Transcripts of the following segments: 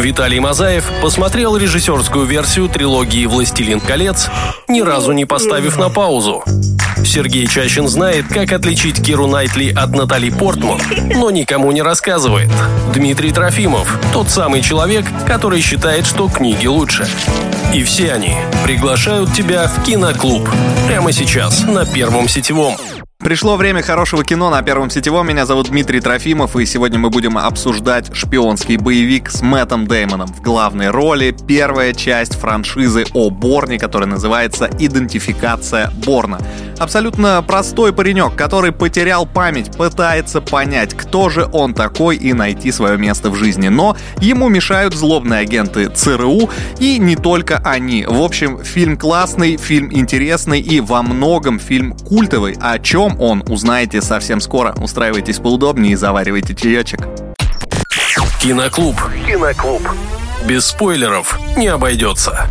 Виталий Мазаев посмотрел режиссерскую версию трилогии «Властелин колец», ни разу не поставив на паузу. Сергей Чащин знает, как отличить Киру Найтли от Натали Портман, но никому не рассказывает. Дмитрий Трофимов – тот самый человек, который считает, что книги лучше. И все они приглашают тебя в киноклуб. Прямо сейчас на Первом сетевом. Пришло время хорошего кино на Первом сетевом. Меня зовут Дмитрий Трофимов, и сегодня мы будем обсуждать шпионский боевик с Мэттом Деймоном в главной роли. Первая часть франшизы о Борне, которая называется «Идентификация Борна». Абсолютно простой паренек, который потерял память, пытается понять, кто же он такой и найти свое место в жизни. Но ему мешают злобные агенты ЦРУ и не только они. В общем, фильм классный, фильм интересный и во многом фильм культовый. О чем чем он, узнаете совсем скоро. Устраивайтесь поудобнее и заваривайте чаечек. Киноклуб. Киноклуб. Без спойлеров не обойдется.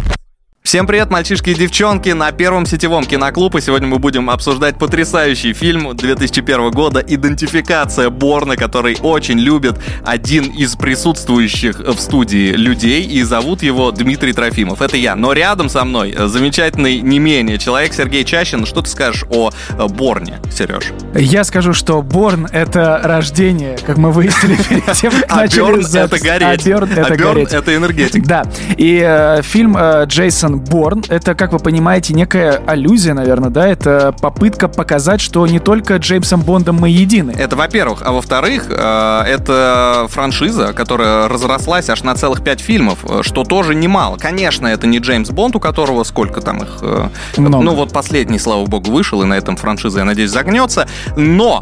Всем привет, мальчишки и девчонки! На первом сетевом киноклуб, и сегодня мы будем обсуждать потрясающий фильм 2001 года «Идентификация Борна», который очень любит один из присутствующих в студии людей, и зовут его Дмитрий Трофимов. Это я. Но рядом со мной замечательный не менее человек Сергей Чащин. Что ты скажешь о Борне, Сереж? Я скажу, что Борн — это рождение, как мы выяснили перед тем, как а начали запись. А это а гореть. это энергетик. Да. И э, фильм э, Джейсон Борн — это, как вы понимаете, некая аллюзия, наверное, да? Это попытка показать, что не только Джеймсом Бондом мы едины. Это во-первых. А во-вторых, э, это франшиза, которая разрослась аж на целых пять фильмов, э, что тоже немало. Конечно, это не Джеймс Бонд, у которого сколько там их... Э, Много. Ну вот последний, слава богу, вышел, и на этом франшиза, я надеюсь, загнется. Но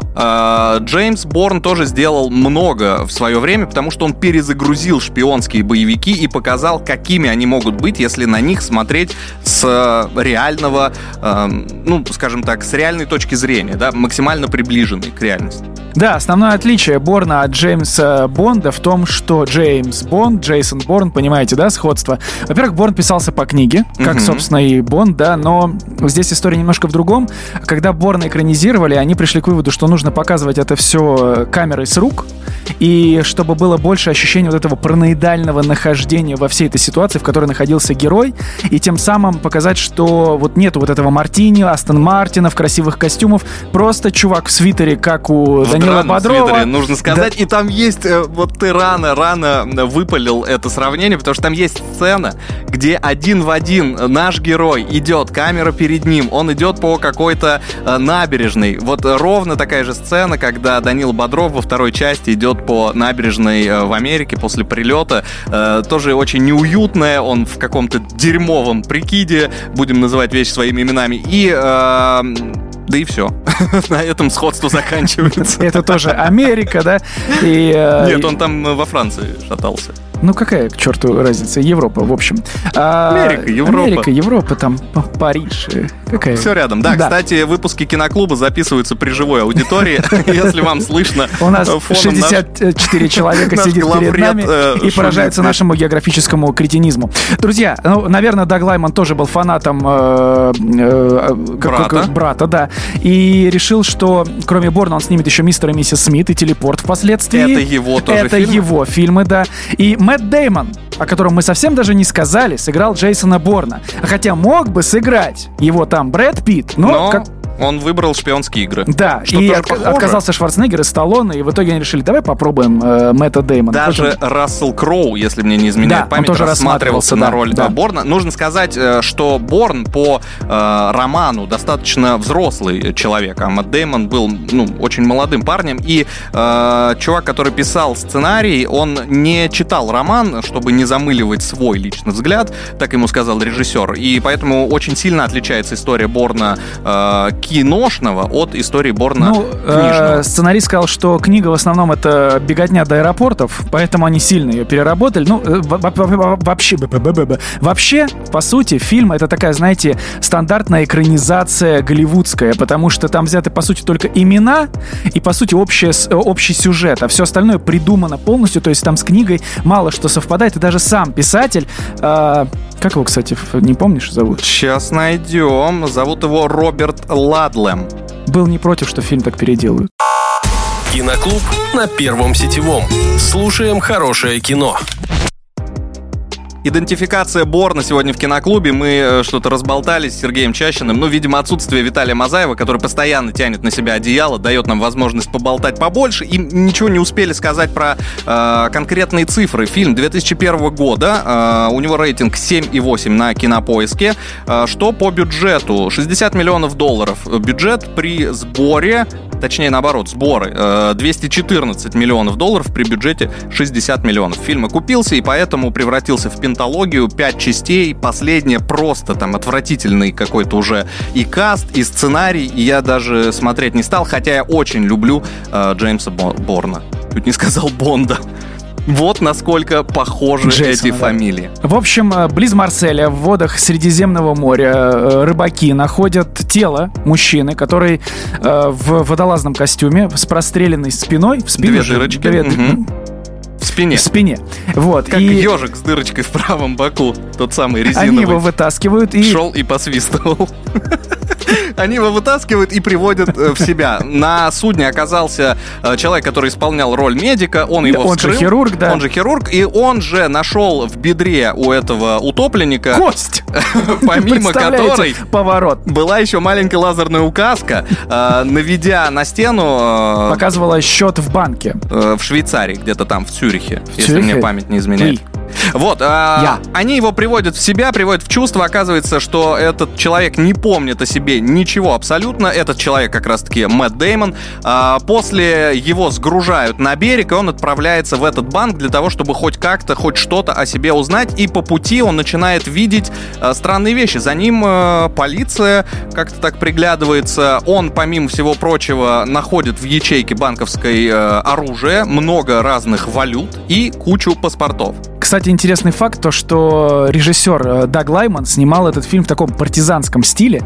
Джеймс Борн тоже сделал много в свое время, потому что он перезагрузил шпионские боевики и показал, какими они могут быть, если на них смотреть смотреть с э, реального, э, ну, скажем так, с реальной точки зрения, да, максимально приближенной к реальности. Да, основное отличие Борна от Джеймса Бонда в том, что Джеймс Бонд, Джейсон Борн, понимаете, да, сходство? Во-первых, Борн писался по книге, как, угу. собственно, и Бонд, да, но здесь история немножко в другом. Когда Борна экранизировали, они пришли к выводу, что нужно показывать это все камерой с рук, и чтобы было больше ощущения вот этого параноидального нахождения во всей этой ситуации, в которой находился герой, и тем самым показать, что вот нету вот этого Мартини, Астон Мартина в красивых костюмах, просто чувак в свитере, как у в Данила Бодрова. Свитере, нужно сказать, да. и там есть, э, вот ты рано, рано выпалил это сравнение, потому что там есть сцена, где один в один наш герой идет, камера перед ним, он идет по какой-то э, набережной. Вот ровно такая же сцена, когда Данил Бодров во второй части идет по набережной э, в Америке после прилета. Тоже очень неуютная, он в каком-то дерьмовом прикиде, будем называть вещи своими именами. И да и все. На этом сходство заканчивается. Это тоже Америка, да? Нет, он там во Франции шатался. Ну какая к черту разница? Европа, в общем. А, Америка, Европа. Америка, Европа, там Париж. Э, какая? Все рядом. Да, да, кстати, выпуски киноклуба записываются при живой аудитории. Если вам слышно. У нас 64 человека сидит перед нами э, и поражаются нашему географическому кретинизму. Друзья, ну, наверное, Даг Лайман тоже был фанатом э, брата, да. И решил, что кроме Борна он снимет еще мистера и миссис Смит и телепорт впоследствии. Это его тоже Это его фильмы, да. И Мэтт Деймон, о котором мы совсем даже не сказали, сыграл Джейсона Борна. Хотя мог бы сыграть его там Брэд Питт, но, но... Как он выбрал шпионские игры. Да, что и от, отказался Шварценеггер и Сталлоне, и в итоге они решили, давай попробуем э, Мэтта Дэймона. Даже Хочем... Рассел Кроу, если мне не изменяет да, память, тоже рассматривался на роль да. Борна. Нужно сказать, э, что Борн по э, роману достаточно взрослый человек, а Мэтт Дэймон был ну, очень молодым парнем, и э, чувак, который писал сценарий, он не читал роман, чтобы не замыливать свой личный взгляд, так ему сказал режиссер, и поэтому очень сильно отличается история Борна э, киношного от истории Борна ну, книжного. Э, сценарист сказал, что книга в основном это беготня до аэропортов, поэтому они сильно ее переработали. Ну, э, вообще, вообще, по сути, фильм это такая, знаете, стандартная экранизация голливудская, потому что там взяты, по сути, только имена и, по сути, общее, общий сюжет, а все остальное придумано полностью, то есть там с книгой мало что совпадает, и даже сам писатель э, как его, кстати, не помнишь зовут? Сейчас найдем. Зовут его Роберт Ладлем. Был не против, что фильм так переделают. Киноклуб на Первом сетевом. Слушаем хорошее кино. Идентификация Борна сегодня в киноклубе. Мы э, что-то разболтались с Сергеем Чащиным. Ну, видимо, отсутствие Виталия Мазаева, который постоянно тянет на себя одеяло, дает нам возможность поболтать побольше. И ничего не успели сказать про э, конкретные цифры. Фильм 2001 года. Э, у него рейтинг 7,8 на кинопоиске. Э, что по бюджету? 60 миллионов долларов. Бюджет при сборе точнее наоборот, сборы 214 миллионов долларов при бюджете 60 миллионов. Фильм окупился и поэтому превратился в пенталогию, пять частей, последняя просто там отвратительный какой-то уже и каст, и сценарий, и я даже смотреть не стал, хотя я очень люблю э, Джеймса Борна. Чуть не сказал Бонда. Вот насколько похожи Джейсона, эти да. фамилии. В общем, э, близ Марселя, в водах Средиземного моря, э, рыбаки находят тело мужчины, который э, в водолазном костюме с простреленной спиной в спину. Две дырочки. Две, угу. В спине. В спине. Вот. Как и... ежик с дырочкой в правом боку. Тот самый резиновый. Они его вытаскивают и... Шел и посвистывал. Они его вытаскивают и приводят э, в себя. На судне оказался э, человек, который исполнял роль медика. Он его Он вскрыл, же хирург, да. Он же хирург. И он же нашел в бедре у этого утопленника... Кость! Помимо которой... Поворот. Была еще маленькая лазерная указка. Э, наведя на стену... Показывала счет в банке. В Швейцарии, где-то там, в Цюрихе. Если мне память не изменяет. Вот, а, Я. они его приводят в себя, приводят в чувство. Оказывается, что этот человек не помнит о себе ничего абсолютно. Этот человек как раз-таки Мэтт Деймон. А, после его сгружают на берег, и он отправляется в этот банк для того, чтобы хоть как-то, хоть что-то о себе узнать. И по пути он начинает видеть а, странные вещи. За ним а, полиция как-то так приглядывается. Он, помимо всего прочего, находит в ячейке банковской а, оружие, много разных валют и кучу паспортов. Кстати, интересный факт, то что режиссер э, Даг Лайман снимал этот фильм в таком партизанском стиле,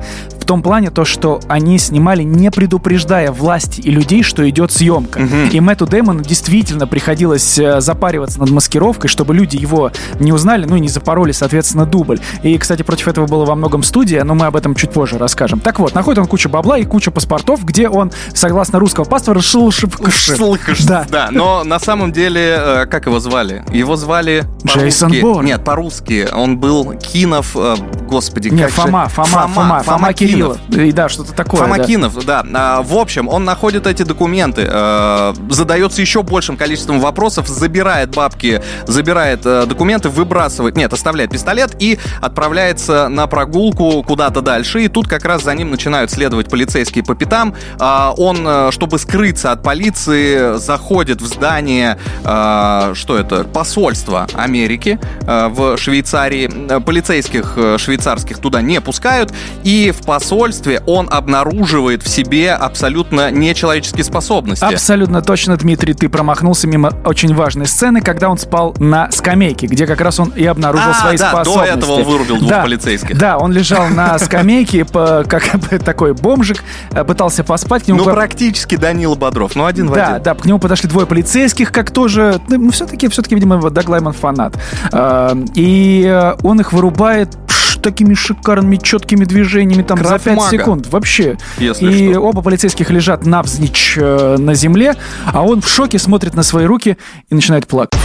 том плане то, что они снимали не предупреждая власти и людей, что идет съемка. Угу. И Мэтту Дэймону действительно приходилось э, запариваться над маскировкой, чтобы люди его не узнали, ну и не запороли, соответственно, дубль. И, кстати, против этого было во многом студия, но мы об этом чуть позже расскажем. Так вот, находит он кучу бабла и кучу паспортов, где он, согласно русского паспорта, шилшипкш. Да. да, но на самом деле, э, как его звали? Его звали Джейсон Борн. Нет, по-русски. Он был Кинов, э, господи, Нет. Фома, Фома, Фома, Фома, Фома Кирилл. Кириллов. И да, что-то такое. Фомакинов, да. да. А, в общем, он находит эти документы, э, задается еще большим количеством вопросов, забирает бабки, забирает э, документы, выбрасывает, нет, оставляет пистолет и отправляется на прогулку куда-то дальше. И тут как раз за ним начинают следовать полицейские по пятам. А, он, э, чтобы скрыться от полиции, заходит в здание, что это, посольства Америки в Швейцарии. Полицейских швейцарских туда не пускают. И в посольстве он обнаруживает в себе абсолютно нечеловеческие способности. Абсолютно точно, Дмитрий, ты промахнулся мимо очень важной сцены, когда он спал на скамейке, где как раз он и обнаружил а, свои да, способности. до этого он вырубил двух да, полицейских. Да, он лежал на скамейке, как такой бомжик, э, пытался поспать. Ну, практически Данила Бодров, ну, один в один. Да, да, к нему подошли двое полицейских, как тоже, ну, все-таки, все-таки, видимо, Даг Лайман фанат. Э, и э, он их вырубает такими шикарными, четкими движениями там Краф за 5 секунд. Вообще. Если и что. оба полицейских лежат навзничь э, на земле, а он в шоке смотрит на свои руки и начинает плакать.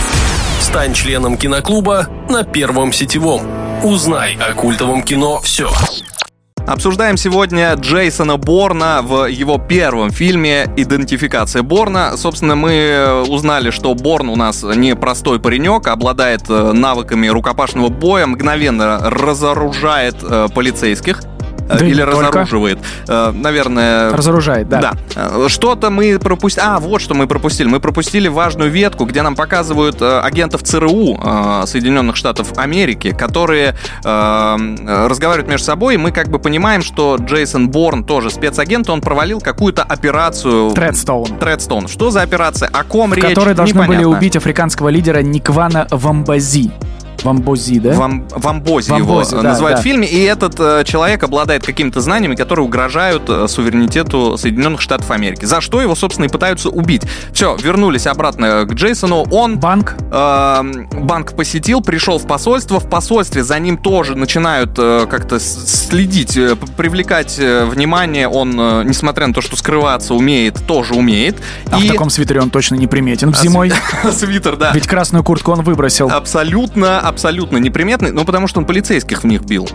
Стань членом киноклуба на Первом сетевом. Узнай о культовом кино все. Обсуждаем сегодня Джейсона Борна в его первом фильме «Идентификация Борна». Собственно, мы узнали, что Борн у нас не простой паренек, обладает э, навыками рукопашного боя, мгновенно разоружает э, полицейских. Э, да или разоруживает. Э, наверное... Разоружает, да. Да. Э, что-то мы пропустили... А, вот что мы пропустили. Мы пропустили важную ветку, где нам показывают агентов ЦРУ Соединенных Штатов Америки, которые разговаривают между собой, и мы как бы понимаем, что Джейсон Борн тоже спецагент, он провалил какую-то операцию... Тредстоун. Тредстоун. Что за операция? О ком в речь? Которые должны Непонятно. были убить африканского лидера Никвана Вамбази. Вамбози, да? Вам, Вамбози, Вамбози его да, называют да. в фильме. И этот э, человек обладает какими-то знаниями, которые угрожают э, суверенитету Соединенных Штатов Америки. За что его, собственно, и пытаются убить. Все, вернулись обратно к Джейсону. Он... Банк? Э, банк посетил, пришел в посольство. В посольстве за ним тоже начинают э, как-то следить, э, привлекать э, внимание. Он, э, несмотря на то, что скрываться умеет, тоже умеет. А и... в таком свитере он точно не приметен а зимой. Свитер, да. Ведь красную куртку он выбросил. Абсолютно абсолютно неприметный, ну потому что он полицейских в них бил.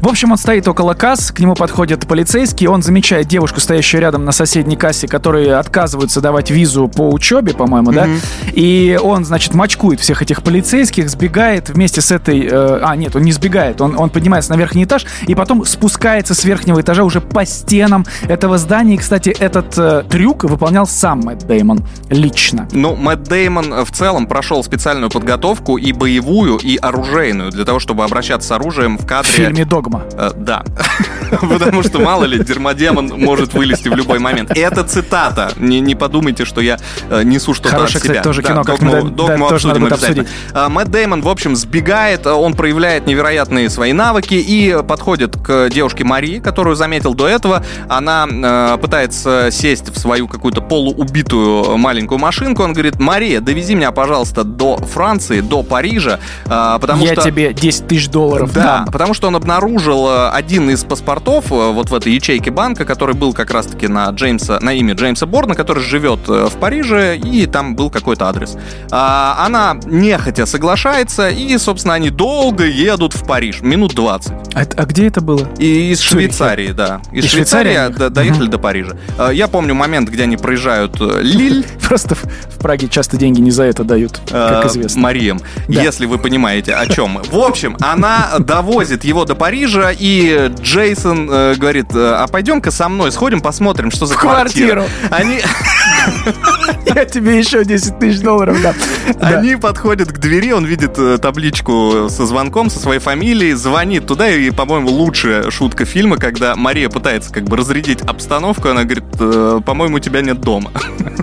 В общем, он стоит около касс, к нему подходит полицейский, он замечает девушку, стоящую рядом на соседней кассе, которые отказываются давать визу по учебе, по-моему, да, и он, значит, мочкует всех этих полицейских, сбегает вместе с этой... э, а, нет, он не сбегает, он, он поднимается на верхний этаж и потом спускается с верхнего этажа уже по стенам этого здания. И, кстати, этот э, трюк выполнял сам Мэтт Деймон лично. Ну, Мэтт Деймон в целом прошел специальную подготовку и боевую, и оружейную для того, чтобы обращаться с оружием в В кадре. фильме «Догма». Э, да. Потому что, мало ли, дермодемон может вылезти в любой момент. Это цитата. Не, не подумайте, что я э, несу что-то Хорошее, от себя. кстати, тоже Да, кино, как догму, надо- да, догму тоже обсудим будет обязательно. А, Мэтт Деймон, в общем, сбегает, а, он проявляет невероятные свои навыки и подходит к девушке Марии, которую заметил до этого. Она э, пытается сесть в свою какую-то полуубитую маленькую машинку. Он говорит, Мария, довези меня, пожалуйста, до Франции, до Парижа, а, потому Я что... тебе 10 тысяч долларов Да, дам. потому что он обнаружил э, один из паспортов э, вот в этой ячейке банка, который был как раз-таки на Джеймса, на имя Джеймса Борна, который живет э, в Париже, и там был какой-то адрес. А, Она нехотя соглашается, и, собственно, они долго едут в Париж, минут 20. А, а где это было? И из. Швейцарии, да. Из, Из Швейцарии, Швейцарии? до- доехали до Парижа. Я помню момент, где они проезжают Лиль, Просто в, Праге часто деньги не за это дают, как известно. Марием, Да. если вы понимаете, о чем. В общем, она довозит его до Парижа, и Джейсон э, говорит, а пойдем-ка со мной сходим, посмотрим, что за В квартира. квартиру. Они, Я тебе еще 10 тысяч долларов дам. Да. они подходят к двери, он видит э, табличку со звонком, со своей фамилией, звонит туда, и, по-моему, лучшая шутка фильма, когда Мария пытается как бы разрядить обстановку, она говорит, «Э, по-моему, тебя нет дома.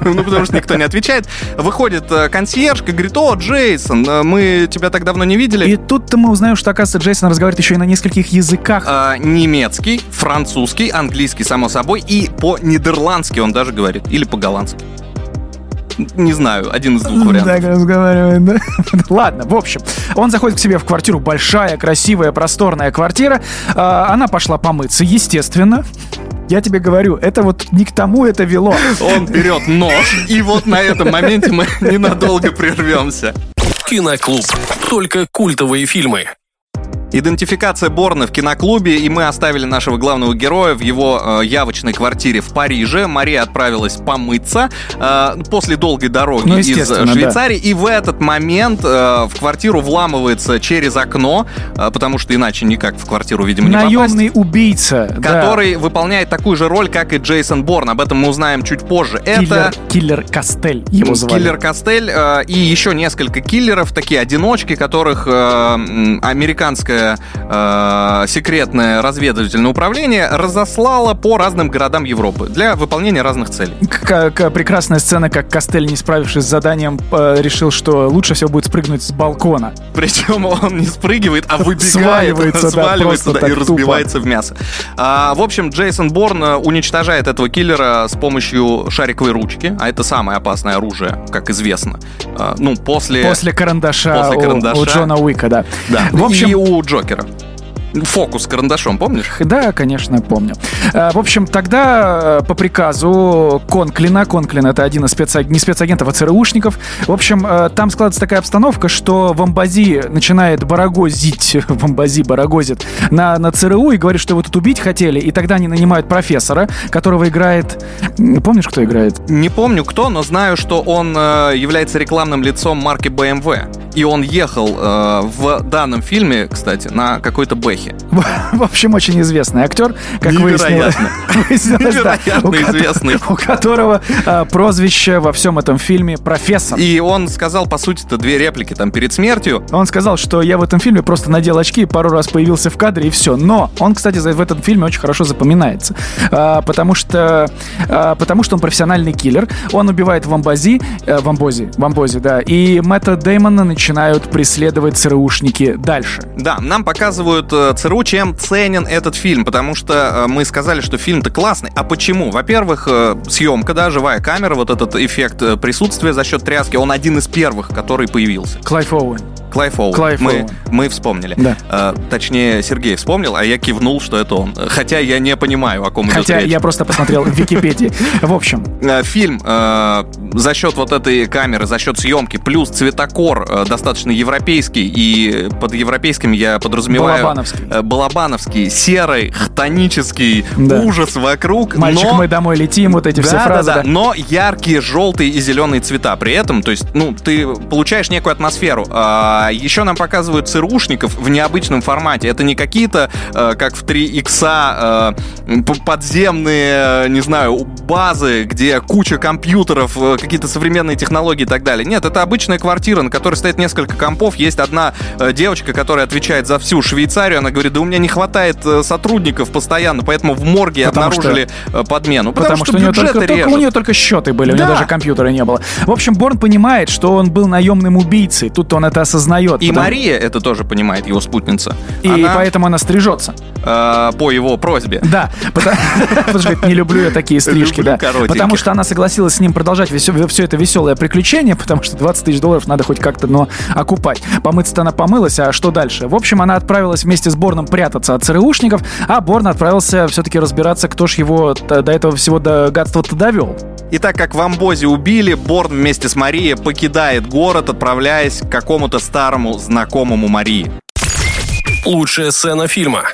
Ну, потому что никто не отвечает. Выходит э, консьержка, говорит, о, Джейсон, мы тебя так давно не видели. И тут-то мы узнаем, что, оказывается, Джейсон разговаривает еще и на нескольких языках. А, немецкий, французский, английский, само собой, и по-нидерландски он даже говорит, или по-голландски. Не знаю, один из двух вариантов. Так разговаривает, да? Ладно, в общем, он заходит к себе в квартиру, большая, красивая, просторная квартира. А, Она пошла помыться, естественно. Я тебе говорю, это вот не к тому это вело. Он берет нож, и вот на этом моменте мы ненадолго прервемся. Киноклуб. Только культовые фильмы. Идентификация Борна в киноклубе, и мы оставили нашего главного героя в его э, явочной квартире в Париже. Мария отправилась помыться э, после долгой дороги Ну, из э, да. Швейцарии, и в этот момент э, в квартиру вламывается через окно, э, потому что иначе никак в квартиру, видимо, не попасть. Наемный убийца. да. который выполняет такую же роль, как и Джейсон Борн. Об этом мы узнаем чуть позже. Киллер, Это киллер Костель его звали. Киллер Костель э, и еще несколько киллеров, такие одиночки, которых э, м, американское э, секретное разведывательное управление разослало по разным городам Европы для выполнения разных целей. К- к- прекрасная сцена, как Костель, не справившись с заданием, э, решил, что лучше всего будет спрыгнуть с балкона. Причем он не спрыгивает, а выбегает, Сваливается, да, сваливается, просто да, и так тупо. разбивается в мясо. А, в общем, Джейсон Борн э, уничтожает этого киллера с помощью шариковой ручки, а это самое опасное оружие, как известно. А, ну, после... После карандаша, После у- карандаша. У, Джона Уика, да. Да. В общем, И у Джокера. Фокус карандашом, помнишь? Да, конечно, помню. Э, В общем, тогда э, по приказу Конклина, Конклин это один из спецаг... не спецагентов, а ЦРУшников, в общем, э, там складывается такая обстановка, что Вамбази начинает барагозить, Вамбази барагозит на, на ЦРУ и говорит, что его тут убить хотели, и тогда они нанимают профессора, которого играет... Помнишь, кто играет? Не помню кто, но знаю, что он э, является рекламным лицом марки BMW. И он ехал в данном фильме, кстати, на какой-то бэхе. В общем, очень известный актер, как выяснилось. Невероятно. известный. У которого э, прозвище во всем этом фильме профессор. И он сказал, по сути-то, две реплики там перед смертью. Он сказал, что я в этом фильме просто надел очки, пару раз появился в кадре и все. Но он, кстати, в этом фильме очень хорошо запоминается, А, потому что а, потому что он профессиональный киллер. Он убивает Вамбази, э, Вамбози, Вамбози, да. И Мэтта Деймона начинают преследовать ЦРУшники дальше. Да, нам показывают э, ЦРУ, чем ценен этот фильм, потому что э, мы сказали, что фильм-то классный. А почему? Во-первых, э, съемка, да, живая камера, вот этот эффект э, присутствия за счет тряски, он один из первых, который появился. Клайв Оуэн. Клайв Оуэн. Клайв мы, Оуэн. мы вспомнили. Да. Э, точнее, Сергей вспомнил, а я кивнул, что это он. Хотя я не понимаю, о ком идет Хотя речь. я просто посмотрел в Википедии. В общем, Э, Фильм э, за счет вот этой камеры, за счет съемки, плюс цветокор э, достаточно европейский, и под европейским я подразумеваю... Балабановский. э, балабановский, серый, хтонический Да. ужас вокруг, мальчик, но... мы домой летим, вот эти все фразы. да, да, да. но яркие желтые и зеленые цвета при этом, то есть, ну, ты получаешь некую атмосферу. А, еще нам показывают ЦРУшников в необычном формате. Это не какие-то, э, как в 3 икса, э, подземные, э, не знаю, базы, где куча компьютеров, э, какие-то современные технологии и так далее. Нет, это обычная квартира, на которой стоит несколько компов. Есть одна э, девочка, которая отвечает за всю Швейцарию. Она говорит, да у меня не хватает э, сотрудников постоянно, поэтому в морге Потому обнаружили э, подмену. Потому, что, у, нее только, только у нее только счеты были, у нее Да. даже компьютера не было. В общем, Борн понимает, что он был наемным убийцей. Тут он это осознает. И потому- Мария это тоже понимает, его спутница. И Она, поэтому она стрижется. э, по его просьбе. Да, потому что не люблю я такие стрижки, да. Потому что она согласилась с ним продолжать все это веселое приключение, потому что 20 тысяч долларов надо хоть как-то, но окупать. Помыться-то она помылась, а что дальше? В общем, она отправилась вместе с Борном прятаться от ЦРУшников, а Борн отправился все-таки разбираться, кто ж его до этого всего до гадства-то довел. И так как в Амбозе убили, Борн вместе с Марией покидает город, отправляясь к какому-то старому знакомому Марии. Лучшая сцена фильма.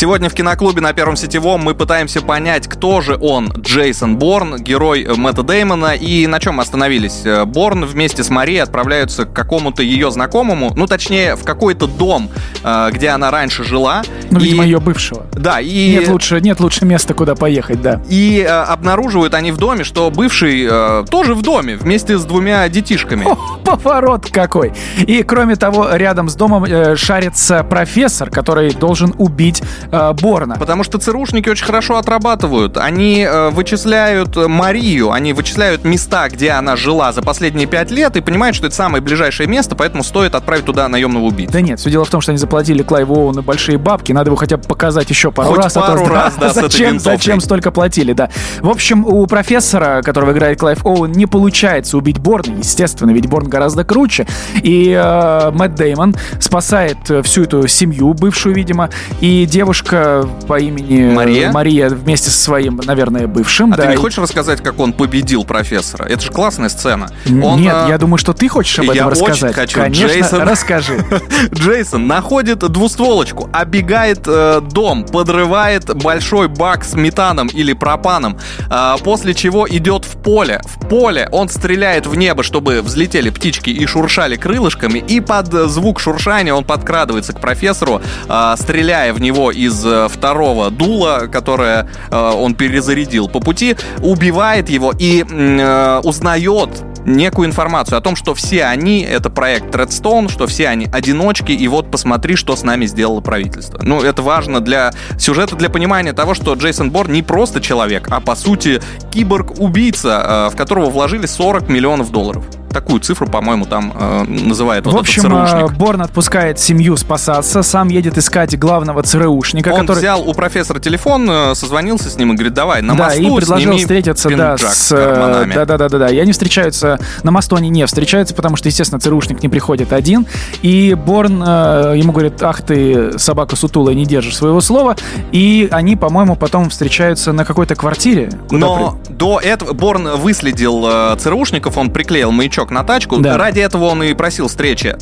Сегодня в киноклубе на Первом Сетевом мы пытаемся понять, кто же он, Джейсон Борн, герой э, Мэтта Деймона, и на чем остановились. Э, Борн вместе с Марией отправляются к какому-то ее знакомому, ну, точнее, в какой-то дом, э, где она раньше жила. Ну, И- видимо, ее бывшего. Да, и... Нет лучше, нет лучше места, куда поехать, да. И э, обнаруживают они в доме, что бывший э, тоже в доме вместе с двумя детишками. О, поворот какой! И кроме того, рядом с домом э, шарится профессор, который должен убить э, Борна. Потому что ЦРУшники очень хорошо отрабатывают. Они э, вычисляют Марию, они вычисляют места, где она жила за последние пять лет и понимают, что это самое ближайшее место, поэтому стоит отправить туда наемного убийцу. Да нет, все дело в том, что они заплатили Клайву Оуэну большие бабки, надо его хотя бы показать еще пару Хоть раз. а пару да, раз, да, этой зачем, зачем столько платили, да. В общем, у профессора, которого играет Клайв Оуэн, не получается убить Борна, естественно, ведь Борн гораздо круче. И э, Мэтт Деймон спасает э, всю эту семью, бывшую, видимо, и девушка по имени Мария? Мария вместе со своим, наверное, бывшим. А да, ты не и- хочешь рассказать, как он победил профессора? Это же классная сцена. Он, Нет, э, я думаю, что ты хочешь об этом я очень рассказать. хочу. Конечно, Джейсон. расскажи. Джейсон находит двустволочку, оббегает э, дом, подрывает большой бак с метаном или пропаном, э, после чего идет в поле. В поле он стреляет в небо, чтобы взлетели птички и шуршали крылышками, и под звук шуршания он подкрадывается к профессору, э, стреляя в него из э, второго дула, которое э, он перезарядил по пути, убивает его и э, узнает некую информацию о том, что все они, это проект Redstone, что все они одиночки, и вот посмотри, что с нами сделало правительство. Ну, это важно для сюжета, для понимания того, что Джейсон Борн не просто человек, а по сути киборг-убийца, в которого вложили 40 миллионов долларов. Такую цифру, по-моему, там э, называет В вот общем, этот ЦРУшник. Борн отпускает семью спасаться, сам едет искать главного ЦРУшника, Он который... взял у профессора телефон, э, созвонился с ним и говорит, давай, на да, мосту и предложил встретиться, да, с... с карманами. Да, да, да, да, да. И они встречаются, на мосту они не встречаются, потому что, естественно, ЦРУшник не приходит один. И Борн э, ему говорит, ах ты, собака сутулая, не держишь своего слова. И они, по-моему, потом встречаются на какой-то квартире. Но до этого Борн выследил э, ЦРУшников, он приклеил маячок на тачку. Да. Ради этого он и просил встречи.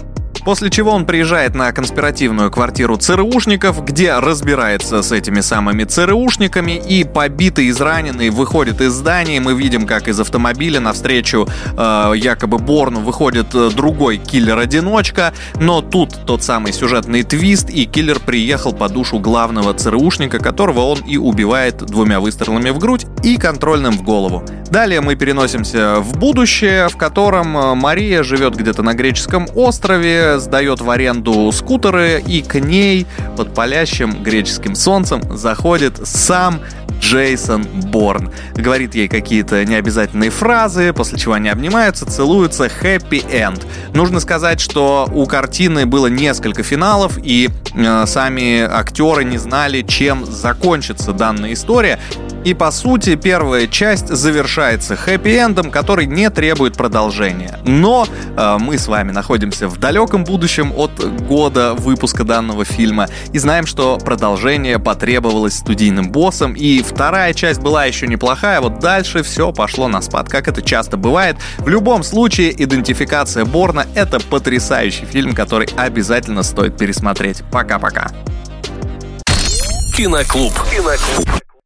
После чего он приезжает на конспиративную квартиру ЦРУшников, где разбирается с этими самыми ЦРУшниками, и побитый, израненный выходит из здания. Мы видим, как из автомобиля навстречу э, якобы Борну выходит э, другой киллер-одиночка, но тут тот самый сюжетный твист, и киллер приехал по душу главного ЦРУшника, которого он и убивает двумя выстрелами в грудь и контрольным в голову. Далее мы переносимся в будущее, в котором э, Мария живет где-то на греческом острове, сдает в аренду скутеры, и к ней под палящим греческим солнцем заходит сам Джейсон Борн. Говорит ей какие-то необязательные фразы, после чего они обнимаются, целуются, happy end. Нужно сказать, что у картины было несколько финалов, и э, сами актеры не знали, чем закончится данная история. И по сути, первая часть завершается хэппи-эндом, который не требует продолжения. Но э, мы с вами находимся в далеком будущем от года выпуска данного фильма и знаем, что продолжение потребовалось студийным боссом, и вторая часть была еще неплохая, вот дальше все пошло на спад, как это часто бывает. В любом случае, идентификация Борна — это потрясающий фильм, который обязательно стоит пересмотреть. Пока-пока. Киноклуб. Киноклуб.